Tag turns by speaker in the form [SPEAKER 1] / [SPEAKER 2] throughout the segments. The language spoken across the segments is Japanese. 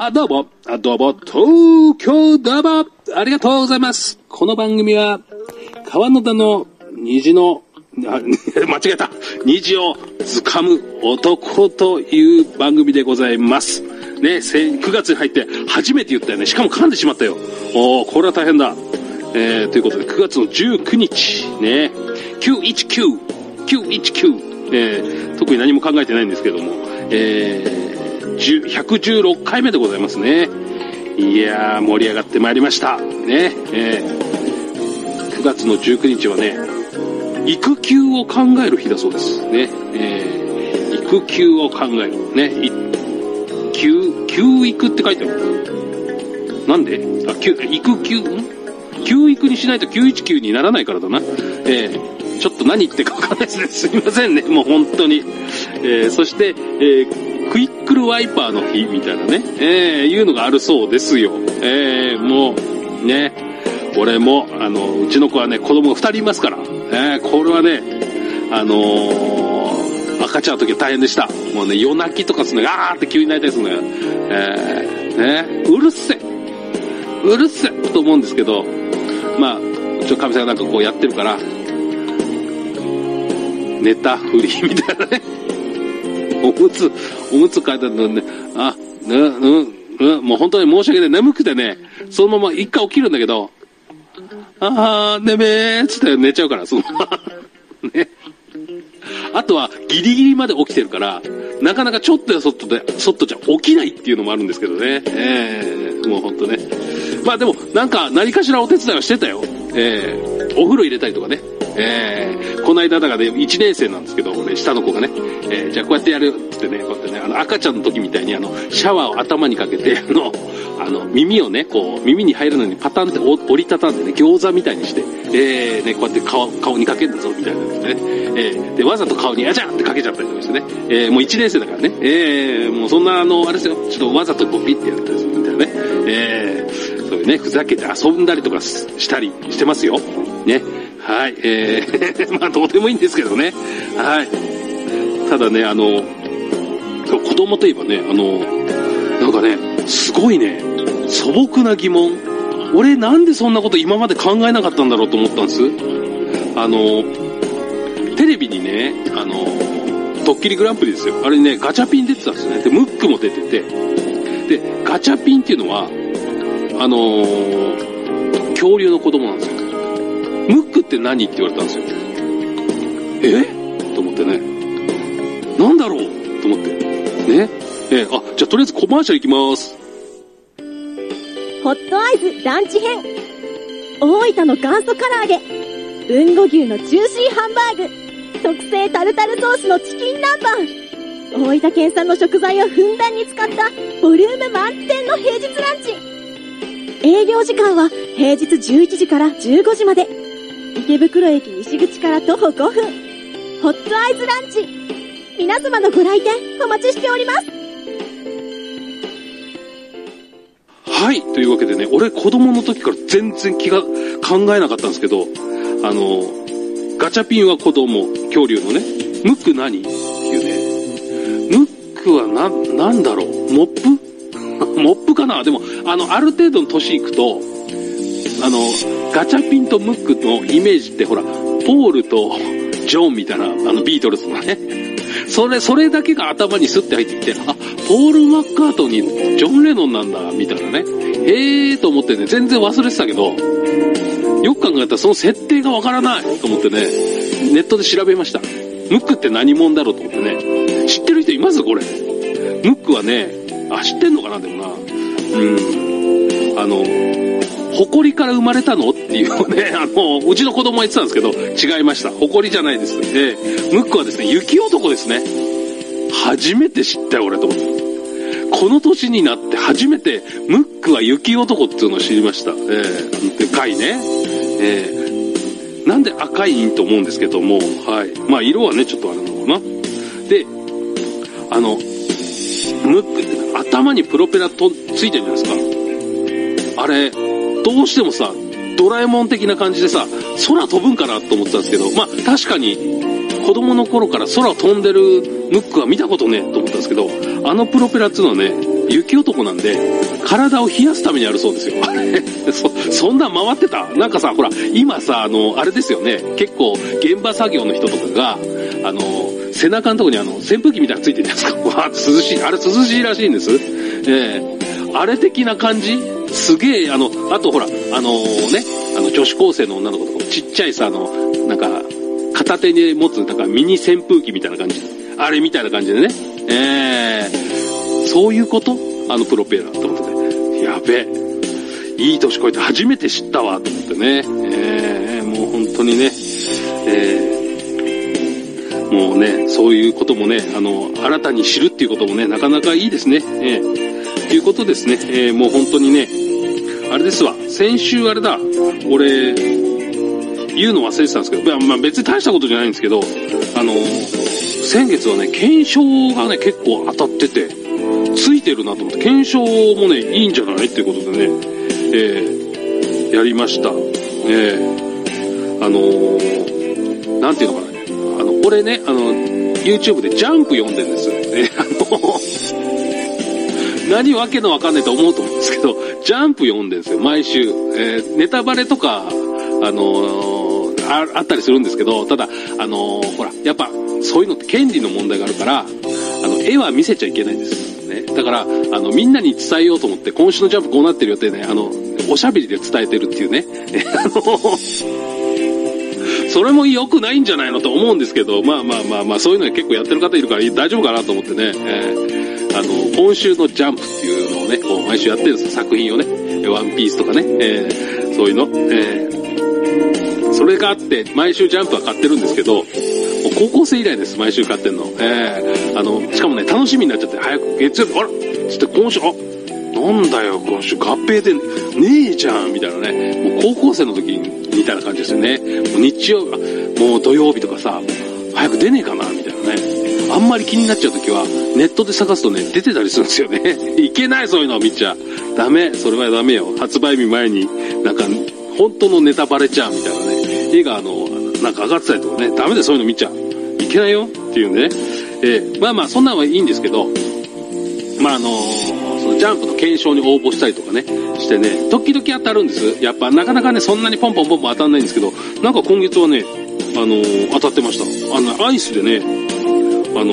[SPEAKER 1] あ、どうも、あ、どうも、東京どうも、ありがとうございます。この番組は、川野田の虹の、あ 間違えた。虹を掴む男という番組でございます。ね、9月に入って初めて言ったよね。しかも噛んでしまったよ。おー、これは大変だ。えー、ということで、9月の19日、ね、919、919、えー、特に何も考えてないんですけども、えー、116回目でございますね。いやー、盛り上がってまいりました。ね、えー、9月の19日はね、育休を考える日だそうです。ね、えー、育休を考える。ね、い休、休育って書いてある。なんで？あ、休、育休、ん？休育にしないと919にならないからだな。えー、ちょっと何言ってるかわかんないですね。すいませんね。もう本当に。えー、そして、えー、クイックルワイパーの日みたいなね、えー、いうのがあるそうですよ。えー、もう、ね、俺も、あの、うちの子はね、子供が2人いますから、えー、これはね、あのー、赤ちゃんの時は大変でした。もうね、夜泣きとかするのが、あーって急に泣いたりするのよ。えー、ね、うるせえ。うるせえと思うんですけど、まあ、ちょ神さんがなんかこうやってるから、寝たふりみたいなね。おむつ、おむつ書いてあるのね、あ、うん、うん、もう本当に申し訳ない。眠くてね、そのまま一回起きるんだけど、あー、ねめーっつって寝ちゃうから、そのまま。ね。あとは、ギリギリまで起きてるから、なかなかちょっとやそっとで、そっとじゃ起きないっていうのもあるんですけどね。ええもうほんとね。まあでも、なんか、何かしらお手伝いはしてたよ。ええお風呂入れたりとかね。ええこの間だからね、1年生なんですけど、俺、下の子がね、ええじゃあこうやってやるってね、こうやってね、あの、赤ちゃんの時みたいにあの、シャワーを頭にかけて、あの、あの、耳をね、こう、耳に入るのにパタンって折りたたんでね、餃子みたいにして、えー、ね、こうやって顔、顔にかけるんだぞ、みたいなですね。えー、で、わざと顔にあちゃんってかけちゃったりとかしてね。えー、もう1年生だからね。えー、もうそんな、あの、あれですよ、ちょっとわざとこうピッてやったりするみたいなね。えー、そういうね、ふざけて遊んだりとかしたりしてますよ。ね。はい、えー、まあどうでもいいんですけどね。はい。ただね、あの、子供といえばね、あの、なんかね、すごいね、素朴な疑問。俺なんでそんなこと今まで考えなかったんだろうと思ったんです？あの、テレビにね、あの、ドッキリグランプリですよ。あれね、ガチャピン出てたんですよね。で、ムックも出てて。で、ガチャピンっていうのは、あのー恐竜の子供なんですよ。ムックって何って言われたんですよ。え？と思ってね。なんだろう？と思って。ね？えあ、じゃあとりあえずコマーシャル行きます。
[SPEAKER 2] ホットアイズランチ編大分の元祖唐揚げ豊後牛のジューシーハンバーグ特製タルタルソースのチキン南蛮大分県産の食材をふんだんに使ったボリューム満点の平日ランチ営業時間は平日11時から15時まで池袋駅西口から徒歩5分。ホットアイズランチ。皆様のご来店お待ちしております。
[SPEAKER 1] はい。というわけでね、俺子供の時から全然気が考えなかったんですけど、あの、ガチャピンは子供、恐竜のね、ムック何？っていうね、ムックはな、なんだろう、モップ？モップかな？でも、あの、ある程度の年いくと、あの、ガチャピンとムックのイメージってほら、ポールとジョンみたいな、あの、ビートルズのね、それ、それだけが頭にスッて入ってきて、あ、ポール・マッカートニー、ジョン・レノンなんだ、みたいなね。へーと思ってね、全然忘れてたけど、よく考えたらその設定がわからないと思ってね、ネットで調べました。ムックって何者だろうと思ってね。知ってる人いますこれ。ムックはね、あ、知ってんのかなでもな。うん。あの、誇りから生まれたの？っていうね、あの、うちの子供は言ってたんですけど、違いました。誇りじゃないです。えームックはですね、雪男ですね。初めて知ったよ、俺と思って。この年になって初めて、ムックは雪男っていうのを知りました。えー、でかいね。えー、なんで赤いんと思うんですけども、はい。まあ、色はね、ちょっとあれなのかな。で、あの、ムックって頭にプロペラとついてるじゃないですか。あれ、どうしてもさ、ドラえもん的な感じでさ、空飛ぶんかなと思ってたんですけど、まあ確かに、子供の頃から空を飛んでるムックは見たことねえと思ったんですけど、あのプロペラっていうのはね、雪男なんで、体を冷やすためにあるそうですよ。あ れそ、そんな回ってた？なんかさ、ほら、今さ、あの、あれですよね。結構、現場作業の人とかが、あの、背中のとこにあの、扇風機みたいなのついてるじゃないですか。わ涼しい。あれ涼しいらしいんです。ええあれ的な感じ？すげえ、あの、あとほら、あのね、あの、女子高生の女の子とか、ちっちゃいさ、あの、なんか、片手に持つ、なんかミニ扇風機みたいな感じ。あれみたいな感じでね。ええそういうこと？あのプロペラと思ってね。やべえ。いい年越えて初めて知ったわ、と思ってね。ええもう本当にね、ええもうね、そういうこともね、あの、新たに知るっていうこともね、なかなかいいですね。ええいうことですね、ええもう本当にね、あれですわ、先週あれだ、俺、言うの忘れてたんですけど、まあ別に大したことじゃないんですけど、あの、先月はね、検証がね、結構当たってて、ついてるなと思って、検証もね、いいんじゃないっていうことでね、えー、やりました。えー、あのー、なんていうのかな。あの、俺ね、あの、YouTube でジャンプ読んでるんです。えあの、何わけのわかんないと思うと思うんですけど、ジャンプ読んでるんですよ、毎週。えー、ネタバレとか、あのーあ、あったりするんですけど、ただ、あのーほら、やっぱ、そういうのって権利の問題があるから、あの、絵は見せちゃいけないんです。ね。だから、あの、みんなに伝えようと思って、今週のジャンプこうなってるよってね、あの、おしゃべりで伝えてるっていうね。え あの、それも良くないんじゃないのと思うんですけど、まあまあまあまあ、そういうのは結構やってる方いるから大丈夫かなと思ってね、えーあの、今週のジャンプっていうのをね、こう毎週やってるんです、作品をね。ワンピースとかね、えーそういうの。えーそれがあって、毎週ジャンプは買ってるんですけど、高校生以来です、毎週買ってんの。えーあの、しかもね、楽しみになっちゃって、早く月曜日、あらつって今週、あなんだよ、今週合併でねえじゃんみたいなね。もう高校生の時にみたいな感じですよね。もう日曜日、もう土曜日とかさ、早く出ねえかなみたいなね。あんまり気になっちゃう時は、ネットで探すとね、出てたりするんですよね。いけない、そういうの見ちゃ。ダメ、それはダメよ。発売日前に、なんか、本当のネタバレちゃうみたいなね。絵があの、なんか上がってたりとかね、ダメでそういうの見ちゃう。いけないよっていうね。えーまあまあ、そんなのはいいんですけど、まああのそのジャンプの検証に応募したりとかね、してね、時々当たるんです。やっぱなかなかね、そんなにポンポンポンポン当たんないんですけど、なんか今月はね、あの当たってました。あの、アイスでね、あの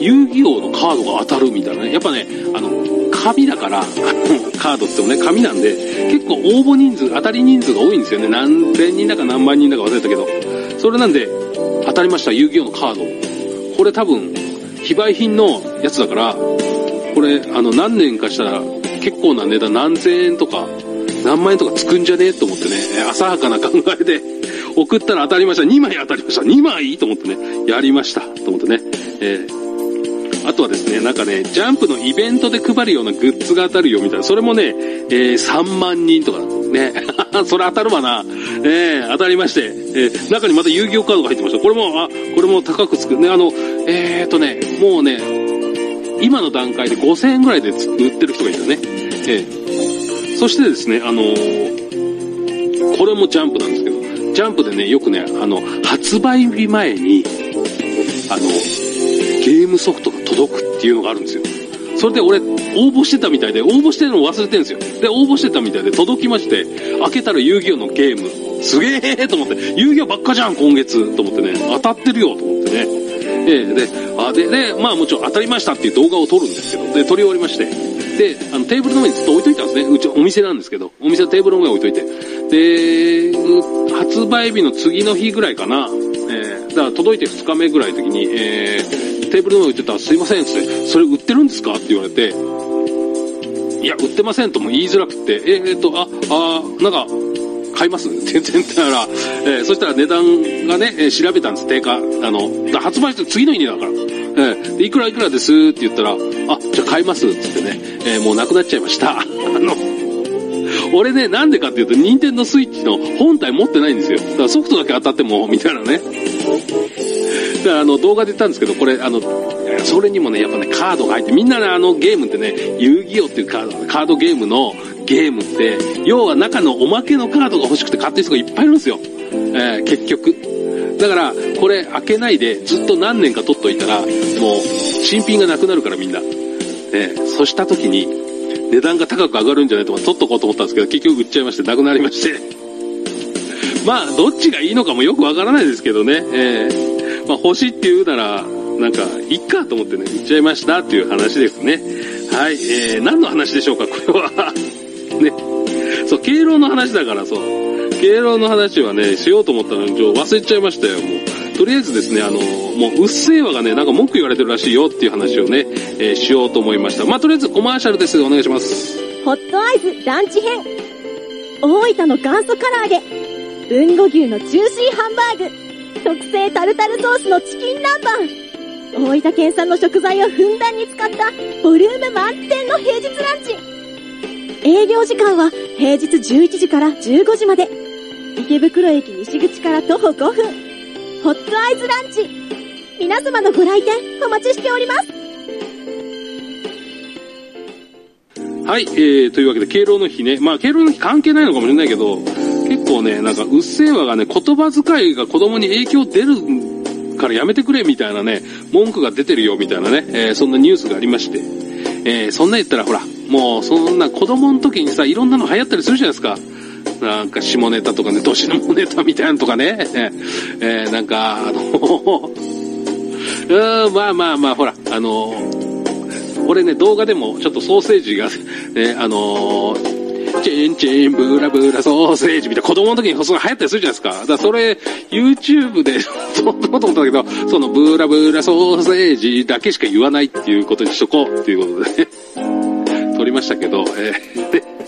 [SPEAKER 1] 遊戯王のカードが当たるみたいなね。やっぱね、あの、紙だから、カードって言ってもね、紙なんで、結構応募人数、当たり人数が多いんですよね。何千人だか何万人だか忘れたけど。それなんで、当たりました、遊戯王のカード。これ多分、非売品のやつだから、これ、あの、何年かしたら、結構な値段、何千円とか、何万円とかつくんじゃね？えと思ってね、浅はかな考えで、送ったら当たりました。2枚当たりました。2枚と思ってね、やりました。と思ってね。えーあとはですね、なんかね、ジャンプのイベントで配るようなグッズが当たるよみたいな、それもね、えー3万人とか、ね、それ当たるわな。えー当たりまして、えー中にまた遊戯王カードが入ってました。これも、あ、これも高くつく。ね、あの、えーとね、もうね、今の段階で5000円ぐらいで売ってる人がいるね。えーそしてですね、あのーこれもジャンプなんです、ジャンプでね、よくね、あの、発売日前に、あの、ゲームソフトが届くっていうのがあるんですよ。それで俺、応募してたみたいで、応募してるの忘れてるんですよ。で、応募してたみたいで届きまして、開けたら遊戯王のゲーム。すげえと思って、遊戯王ばっかじゃん、今月と思ってね、当たってるよと思ってね。ええで、あ、で、で、まあもちろん当たりましたっていう動画を撮るんですけど、で、撮り終わりまして、で、あの、テーブルの上にずっと置いといたんですね。うちお店なんですけど、お店のテーブルの上に置いといて。で、発売日の次の日ぐらいかな、えー、だから届いて2日目ぐらいの時に、えー、テーブルの上に置いてたら、すいませんっつって、それ売ってるんですかって言われて、いや、売ってませんとも言いづらくて、えー、っと、あ、あ、なんか、買います？って言ってたら、えーそしたら値段がね、え調べたんです、定価。あの、発売して次の日にだから。えーいくらいくらですって言ったら、あ、じゃあ買いますっつってね、えーもうなくなっちゃいました。あの、俺ね、なんでかっていうと、任天堂スイッチの本体持ってないんですよ。だからソフトだけ当たっても、みたいなね。だからあの動画で言ったんですけど、これあの、それにもね、やっぱね、カードが入って、みんなね、あのゲームってね、遊戯王っていうカード、カードゲームのゲームって、要は中のおまけのカードが欲しくて買ってる人がいっぱいいるんですよ。えー結局。だから、これ開けないでずっと何年か取っといたら、もう、新品がなくなるからみんな。えー、そうした時に、値段が高く上がるんじゃないとか取っとこうと思ったんですけど、結局売っちゃいまして、なくなりまして。まあ、どっちがいいのかもよくわからないですけどね。えー、まあ、欲しいって言うなら、なんか、いっかと思ってね、売っちゃいましたっていう話ですね。はい、えー、何の話でしょうか、これは。ね。そう、敬老の話だからそう。敬老の話はね、しようと思ったのに、忘れちゃいましたよ、もう。とりあえずですね、あの、もう、うっせぇわがね、なんか文句言われてるらしいよっていう話をね、えー、しようと思いました。まあ、とりあえずコマーシャルです。お願いします。
[SPEAKER 2] ホットアイズランチ編。大分の元祖唐揚げ。豊後牛のジューシーハンバーグ。特製タルタルソースのチキン南蛮。大分県産の食材をふんだんに使ったボリューム満点の平日ランチ。営業時間は平日11時から15時まで。池袋駅西口から徒歩5分。ホットアイズランチ。皆様のご来店お待ちしております。
[SPEAKER 1] はい、えー、というわけで、敬老の日ね。まあ、敬老の日関係ないのかもしれないけど、結構ね、なんか、うっせぇわがね、言葉遣いが子供に影響出るからやめてくれみたいなね、文句が出てるよみたいなね、えー、そんなニュースがありまして、えー、そんな言ったらほら、もうそんな子供の時にさ、いろんなの流行ったりするじゃないですか。なんか下ネタとかね、年のネタみたいなのとかね、えー、なんか、あのうん、まあまあまあ、ほら、あの俺ね、動画でもちょっとソーセージが、ね、あのーチンチン、ブラブラソーセージみたいな子供の時にその流行ったりするじゃないですか。だからそれ、YouTube で、そう思ったんだけど、そのブラブラソーセージだけしか言わないっていうことにしとこうっていうことで、ね、撮りましたけど、えー、で、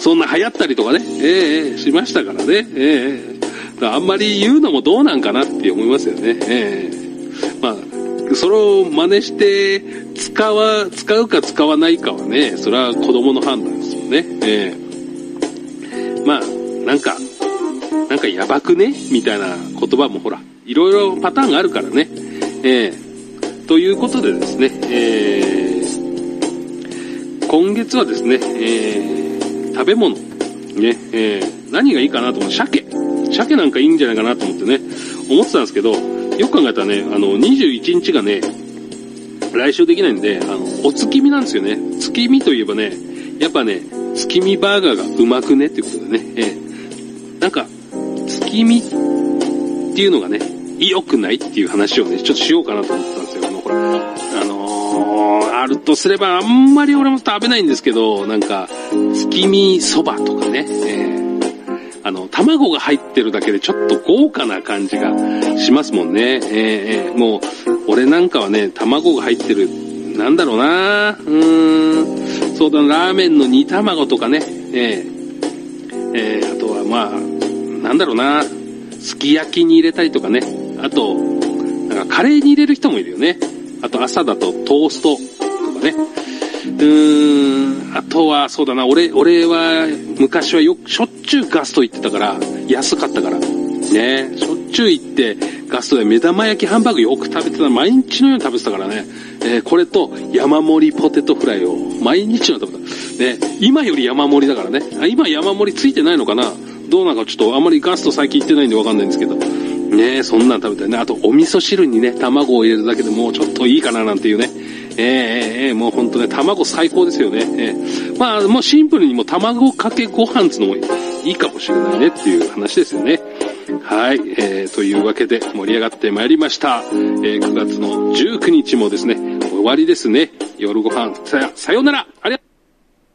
[SPEAKER 1] そんな流行ったりとかね、ええー、しましたからね、ええ。ー、あんまり言うのもどうなんかなって思いますよね、ええ。ー、まあ、それを真似して、使わ、使うか使わないかはね、それは子供の判断ですよね。ええ。まあ、なんか、なんかやばくね？みたいな言葉もほら、いろいろパターンがあるからね。えー、ということでですね、えー、今月はですね、えー、食べ物、ね、えー、何がいいかなと思う。鮭。鮭なんかいいんじゃないかなと思ってね、思ってたんですけど、よく考えたらね、あの、21日がね、来週できないんで、あの、お月見なんですよね。月見といえばね、やっぱね、月見バーガーがうまくねっていうことでね、えー、なんか、月見っていうのがね、良くないっていう話をね、ちょっとしようかなと思ったんですよ。あの、これ、あのー、あるとすれば、あんまり俺も食べないんですけど、なんか、月見そばとかね、えー、あの、卵が入ってるだけでちょっと豪華な感じがしますもんね。えー、もう、俺なんかはね、卵が入ってる、なんだろうな。うーん、そうだ、ラーメンの煮卵とかね、えー、えー、あとはまあ、なんだろうな、すき焼きに入れたりとかね、あと、なんかカレーに入れる人もいるよね。あと朝だとトーストとかね。うーん、あとはそうだな、俺、俺は昔はよく、しょっちゅうガスト行ってたから、安かったから。ね、しょっちゅう行って、ガストで目玉焼きハンバーグよく食べてた、毎日のように食べてたからね。えー、これと山盛りポテトフライを毎日のように食べた。ね、今より山盛りだからね。あ今山盛りついてないのかなどうなんかちょっとあんまりガスト最近行ってないんでわかんないんですけど。ねそんなん食べたいね。あとお味噌汁にね、卵を入れるだけでもうちょっといいかななんていうね。え、えー、もうほんとね、卵最高ですよね。えー、まあ、もうシンプルにもう卵かけご飯つのもいいかもしれないねっていう話ですよね。はい、えー、というわけで盛り上がってまいりました。えー、9月の19日もですね、終わりですね。夜ご飯、さ、さようならありがとう